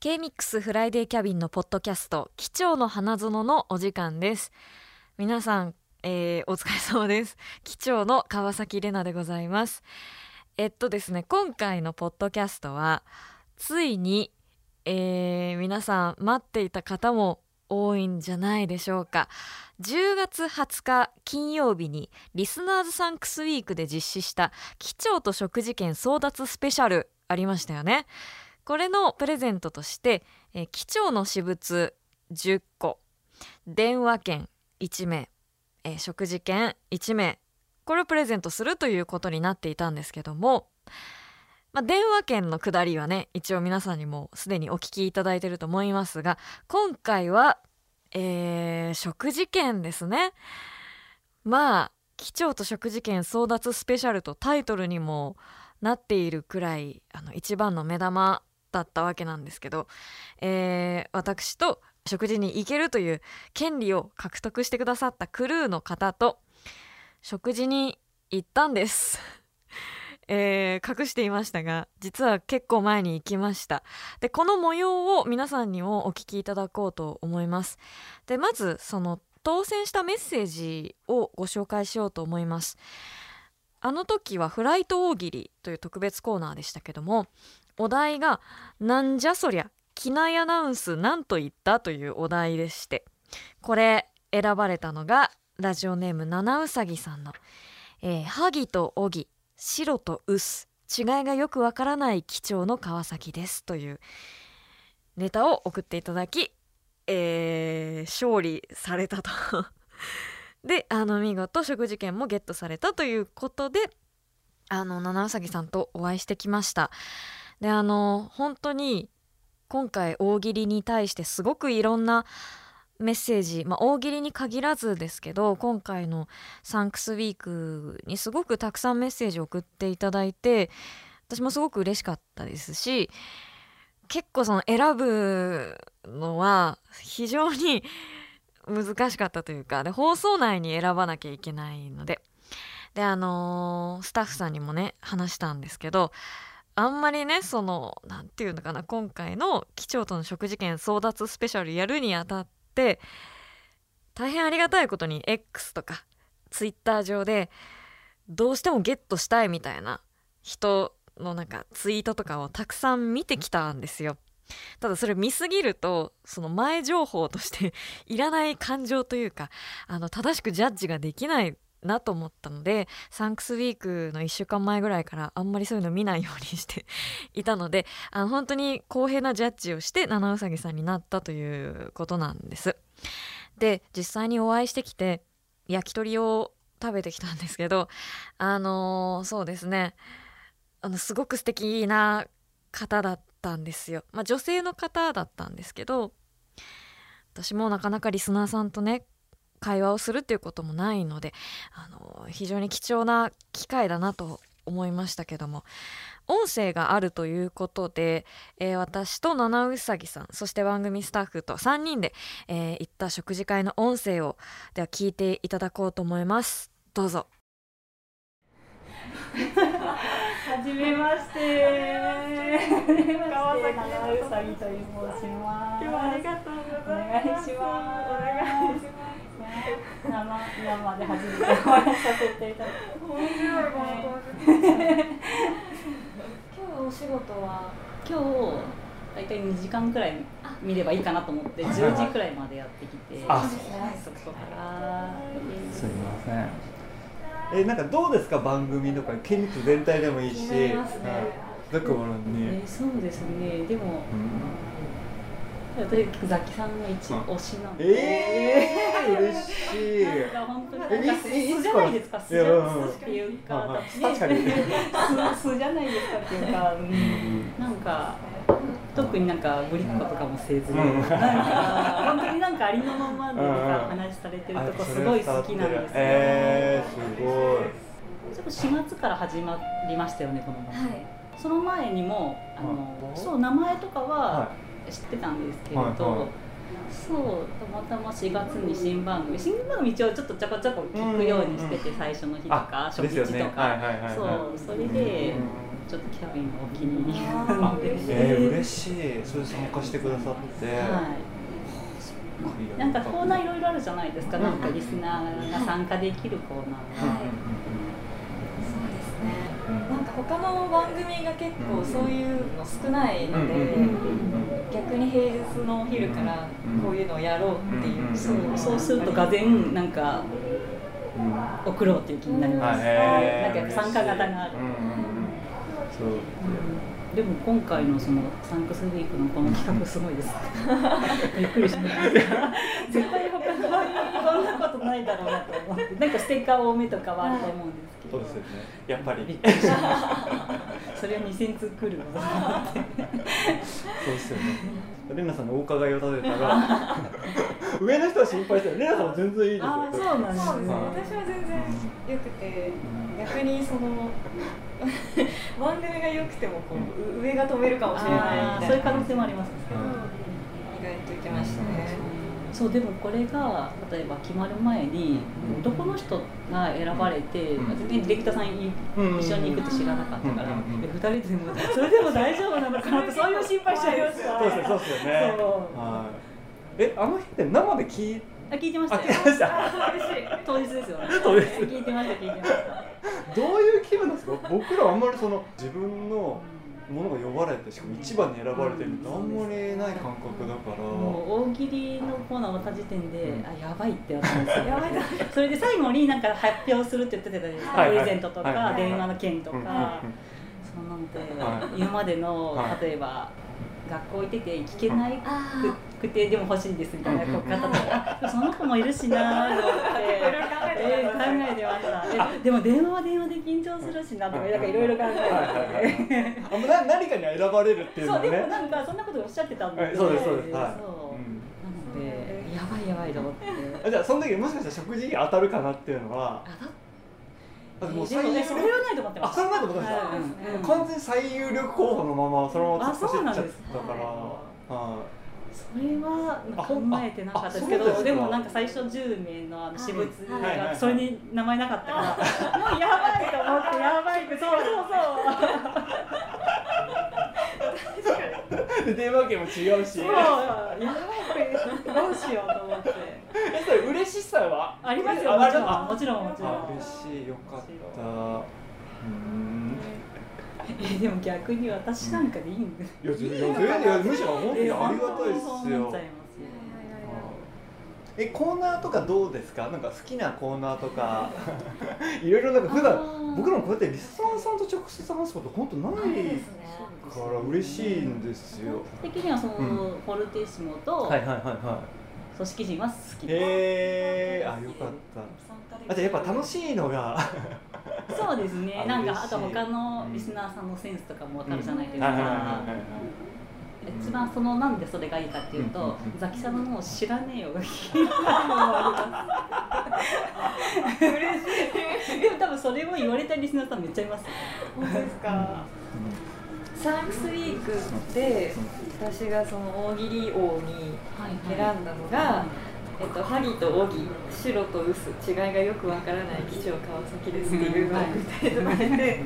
K-MIX フライデーキャビンのポッドキャスト「機長の花園」のお時間です。皆さん、えー、お疲れ様です。機長の川崎玲奈でございます。えっとですね今回のポッドキャストはついに、えー、皆さん待っていた方も多いんじゃないでしょうか。10月20日金曜日にリスナーズサンクスウィークで実施した機長と食事券争奪スペシャルありましたよね。これのプレゼントとして、えー、機長の私物10個。電話券1名、えー、食事券1名。これをプレゼントするということになっていたんですけども、まあ、電話券のくだりはね一応皆さんにもすでにお聞きいただいてると思いますが今回は、えー、食事券ですね。まあ機長と食事券争奪スペシャルとタイトルにもなっているくらいあの一番の目玉だったわけなんですけど、えー、私と食事に行けるという権利を獲得してくださったクルーの方と食事に行ったんです。えー、隠していましたが実は結構前に行きました。でこの模様を皆さんにもお聞きいただこうと思います。でまずその当選したメッセージをご紹介しようと思います。あの時はフライト大喜利という特別コーナーでしたけどもお題が「なんじゃそりゃ機内アナウンスなんと言った?」というお題でしてこれ選ばれたのがラジオネーム七うさぎさんの「えー、萩と荻白と薄違いがよくわからない機長の川崎です」というネタを送っていただき、えー、勝利されたと であの見事食事券もゲットされたということであの七うさぎさんとお会いしてきましたであの本当に今回大喜利に対してすごくいろんなメッセージ、まあ、大喜利に限らずですけど今回のサンクスウィークにすごくたくさんメッセージを送っていただいて私もすごく嬉しかったですし結構その選ぶのは非常に 難しかったというかで放送内に選ばなきゃいけないので。であのー、スタッフさんにもね話したんですけどあんまりねその何て言うのかな今回の機長との食事券争奪スペシャルやるにあたって大変ありがたいことに X とか Twitter 上でどうしてもゲットしたいみたいな人のなんかツイートとかをたくさん見てきたんですよ。ただそれ見すぎるとその前情報として いらない感情というかあの正しくジャッジができないなと思ったのでサンクスウィークの1週間前ぐらいからあんまりそういうの見ないようにしていたのであの本当に公平なジャッジをして七うさぎさんになったということなんです。で実際にお会いしてきて焼き鳥を食べてきたんですけどあのー、そうですねあのすごく素敵な方だったんですよ。まあ、女性の方だったんですけど私もなかなかリスナーさんとね会話をするっていうこともないのであの非常に貴重な機会だなと思いましたけども音声があるということで、えー、私と七うさぎさんそして番組スタッフと3人で、えー、行った食事会の音声をでは聞いていただこうと思います。どうぞ。はじめまして。川崎七うさぎと申します。今日はありがとうございます。お願いします生生で初めてお会いさせていただき面白いこの今日お仕事は今日大体2時間くらい見ればいいかなと思って10時くらいまでやってきてあそうですねそこからすみませんえなんかどうですか番組とか県立全体でもいいし、ね、どこもね、そうですねでも、うんザキさんの一推しなんで。ええー、嬉しい。なんか本当になんか素じゃないですか。素じゃっていうか、確かに素じゃないですかっていうか、なんか。特になんかぶりっ子とかもせず、なんか本当になんかありのままで話されてるとこすごい好きなんですよ。えー、すごい。ちょっと4月から始まりましたよねこの番組。はい、その前にもあのそう名前とかは。知ってたんですけれど、はいはい、そうたまたま4月に新番組新番組一応ちょっとちょこちょこ聞くようにしてて、最初の日とか初日とか、そうそれで。ちょっとキャビンがお気に入りなあので、えー、嬉しい。それ参加してくださって、はい、なんかコーナーいろいろあるじゃないですか、なんかリスナーが参加できるコーナー。が、はか他の番組が結構そういうの少ないので、逆に平日のお昼からこういうのをやろうっていう、そうそうするとがぜんなんか送ろうっていう気になります、なんかやっぱ参加型がある、うんうんうんそうでも今回のそのサンクスウィークのこの企画すごいです。びっくりしました。絶対ないだろうなと思ってなんかステッカー多めとかはあると思うんですけど、そうですよね。やっぱり。びっくりしました。それは2000通来るのと思って。そうですよね。レナさんのお伺いを立てたら上の人は心配してる。レナさんは全然いいですよ。あそうなんですね。はい私は全然良くて逆にその 番組が良くてもこうう上が止めるかもしれないみたいな。そういう可能性もありますね。意外といけましたね、そうでもこれが例えば決まる前に男の人が選ばれて、うん。私ねディレクターさん一緒に行くって知らなかったから、うんうんうんで2人でもそれでも大丈夫なのかなってそういう心配しちゃいましたそうですねそうですよね。そう。はい。えあの日って生で聞いあ聞いてましあたよ。聞いてました。嬉しい。当日ですよね。当日。聞いてました聞いてました。どういう気分なんですか？僕らあんまりその自分のものが呼ばれてしかも一番に選ばれてるってあんまりない感覚だから。もう大喜利のコーナー終わった時点で、うん。あやばいってなったんですよ。やばいな。それで最後になんか発表するって言ってたじゃないですか、プレゼントとか、電話の件とか、うんうんうん。そんなので、はい。今までの、はい。例えば学校行ってて聞けないあくてでも欲しいですみたいな方とか、その子もいるしなーと思っていろいろ考えー考えてました。えでも電話は電話で緊張するしなとかなんかいろいろ考えて。あもうな何かには選ばれるっていうのそうでもなんかそんなことおっしゃってたんで、はいそうですそうです。はい。そう。うん。なのでやばいやばいと思って。あじゃあその時もしかしたら食事に当たるかなっていうのはあだだってもうでもねそれはないと思ってまあすそれはないと思ってました。完全に最有力候補のままそのまま突っ走っちゃったから。あそうなんですはいそれはあ考えてなかったですけどでもなんか最初10名のあの私物がそれに名前なかったからもう やばいと思ってやばいってそうそうそう。で電話券も違うし。そうやばいってどうしようと思って。えそれ嬉しさは？ありますよあもちろあんもちろんもちろん。あ嬉しいよかった。うんえでも逆に私なんかでいいんですいやいやいやむしろ本当にありがたいですよ。えコーナーとかどうですか？なんか好きなコーナーとか。いろいろなんか普あ段ー。僕らもこうやってリスナーさんと直接話すこと本当ないないですねから嬉しいんですよ。的にはその、うん。フォルテッシモとはいはいはいは組織人は好き。いです、へえあよかった。あじゃあやっぱ楽しいのが。そうですね。あなんかあと他のリスナーさんのセンスとかもわかるじゃないですか、一番そのなんでそれがいいかっていうと、うんうんうん。ザキさんの「知らねえよ」が聞いたのもあります嬉しい。でも多分それを言われたリスナーさんめっちゃいますよ。本当ですか？サンクスウィークで私がその大喜利王に選んだのが、えっと、萩と荻白と薄違いがよくわからない基調川崎ですっていうのを送って。い。て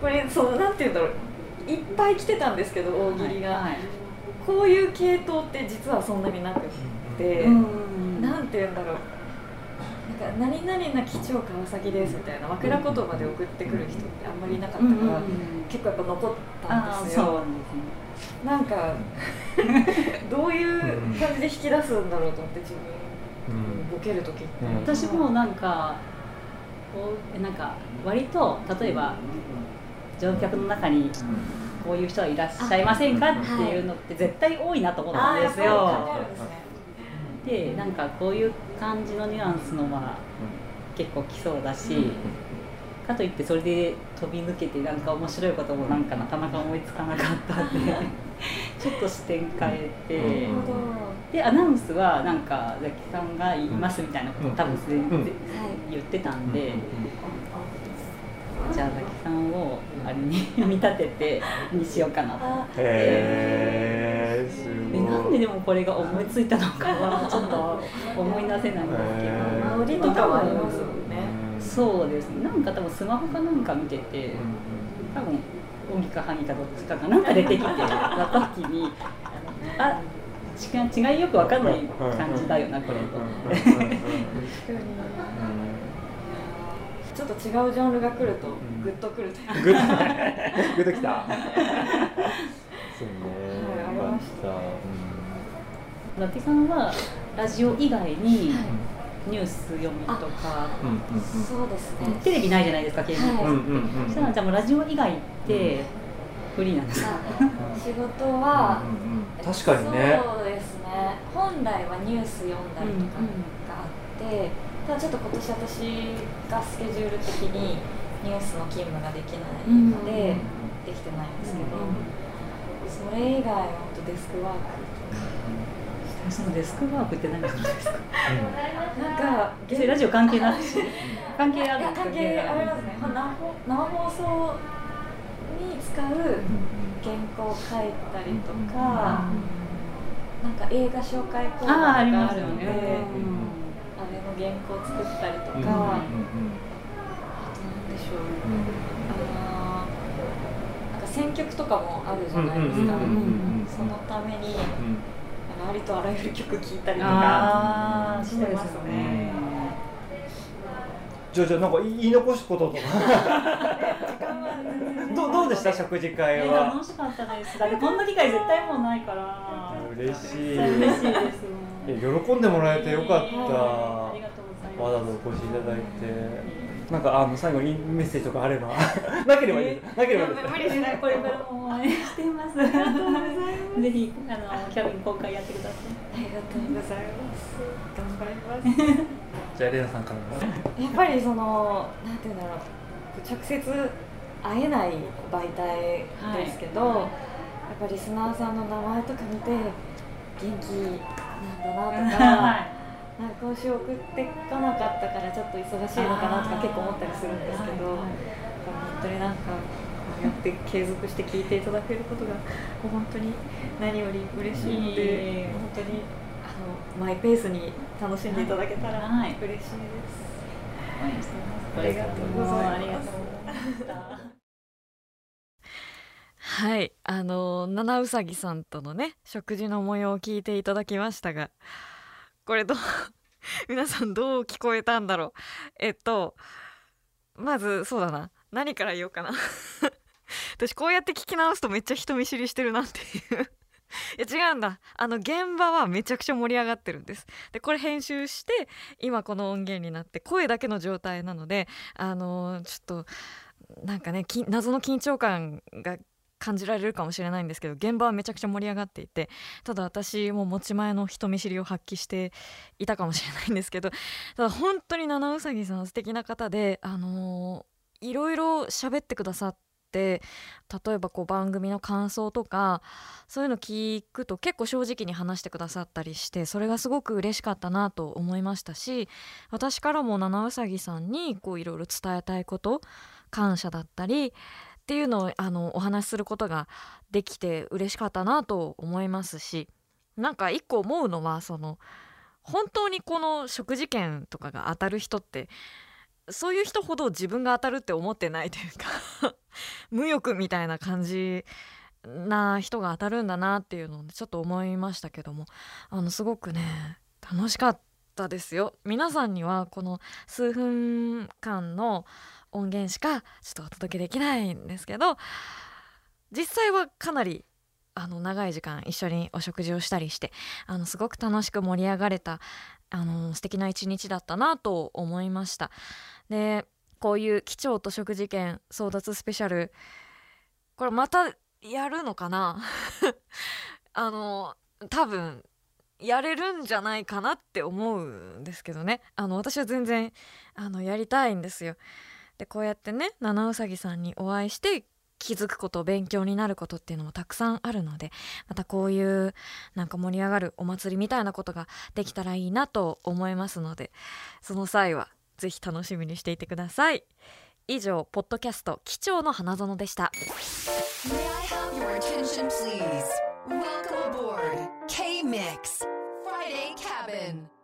これそのなんて言うんだろう。いっぱい来てたんですけど大喜利が、はい。こういう系統って実はそんなになくって、うん。なんて言うんだろうなんか何々な基調川崎ですみたいな枕言葉で送ってくる人ってあんまりいなかったから、結構やっぱ残ったんですよ。そうなんですね。なんか どういう感じで引き出すんだろうと思って自分ボケる時って、うん。私もなんかこうなんか割と例えば乗客の中にこういう人はいらっしゃいませんかっていうのって絶対多いなと思ったんですよ。でなんかこういう感じのニュアンスのは結構来そうだし、かといってそれで飛び抜けてなんか面白いこともなんかなかなか思いつかなかったんで ちょっと視点変えて。でアナウンスはなんかザキさんが言いますみたいなことを多分すでにうん。言ってたんで、じゃあザキさんをあれに見立ててにしようかなと。あへえすでででもこれが思いついたのかは ちょっと思い出せないんですけど、ノリとかはありますもんね。そうですね。なんか多分スマホかなんか見てて多分音ギかハギかどっちかがなんか出てきてた時に あ違い違いよくわかんない感じだよなこれと。思って。ちょっと違うジャンルが来るとグッとくるというか、グッグッときたそうね、はいよかった、ラピさんはラジオ以外にニュース読みとか、うんうんうん。そうですね。テレビないじゃないですか経験、はいうんうんうんそしたらじゃあもうラジオ以外ってフリーなんですか、あ仕事は、うんうん確かにね。そうですね。本来はニュース読んだりとかがあって、ただちょっと今年私がスケジュール的にニュースの勤務ができないので、できてないんですけど、それ以外は本当デスクワークそのデスクワークって何なんですか？なんかラジオ関係なくし。関係ある関係ありますね。生放生放送に使う原稿を書いたりとか、なんか映画紹介コーあーがあますよね、るので、あれの原稿を作ったりとか、あとなんでしょう、あのなんか選曲とかもあるじゃないですか、そのためにありとあらゆる曲聴いたりとかああそうしてまですすよね。ねじゃあじゃあなんか言い残すこととか？どうどうでした？食事会えは楽しかったです。だってこんな機会絶対もうないから。嬉しい。嬉しいですもん。え喜んでもらえてよかったざわお越しいただいてなんかあの最後にメッセージとかあれば なければいいですなければいいです無理しないこれからも応援しています。ありがとうございます。ぜひあのキャビン公開やってください。ありがとうございます。頑張ります。じゃあレナさんからもやっぱりそのなんていうんだろう直接会えない媒体ですけど、やっぱリスナーさんの名前とか見て元気なんだなとか、なんか今週送ってこなかったからちょっと忙しいのかなとか結構思ったりするんですけど、はいはい本当になんかこうやって継続して聞いていただけることがもう本当に何より嬉しいのでえ本当にあのマイペースに楽しんでいただけたらはい嬉しいです。応援してます。ありがとうございますありがとうございました。はい、あの七うさぎさんとのね食事の模様を聞いていただきましたがこれどう 皆さんどう聞こえたんだろう。えっとまずそうだな。何から言おうかな。私こうやって聞き直すとめっちゃ人見知りしてるなっていう。いや違うんだ。あの現場はめちゃくちゃ盛り上がってるんです。でこれ編集して今この音源になって声だけの状態なのであのちょっとなんかね謎の緊張感が感じられるかもしれないんですけど現場はめちゃくちゃ盛り上がっていてただ私も持ち前の人見知りを発揮していたかもしれないんですけどただ本当に七うさぎさん素敵な方であのーいろいろ喋ってくださって例えばこう番組の感想とかそういうの聞くと結構正直に話してくださったりしてそれがすごく嬉しかったなと思いましたし私からも七うさぎさんにいろいろ伝えたいこと感謝だったりっていうのをあのお話しすることができて嬉しかったなと思いますしなんか一個思うのはその本当にこの食事券とかが当たる人ってそういう人ほど自分が当たるって思ってないというか 無欲みたいな感じな人が当たるんだなっていうのをちょっと思いましたけどもあのすごくね楽しかったですよ。皆さんにはこの数分間の音源しかちょっとお届けできないんですけど実際はかなりあの長い時間一緒にお食事をしたりしてあのすごく楽しく盛り上がれたあの素敵な一日だったなと思いました。でこういう機長と食事券争奪スペシャルこれまたやるのかな？あの多分やれるんじゃないかなって思うんですけどね。あの私は全然あのやりたいんですよ。でこうやってね七うさぎさんにお会いして気づくこと勉強になることっていうのもたくさんあるのでまたこういうなんか盛り上がるお祭りみたいなことができたらいいなと思いますのでその際はぜひ楽しみにしていてください。以上ポッドキャスト機長の花園でした。Welcome aboard K Mix Friday Cabin.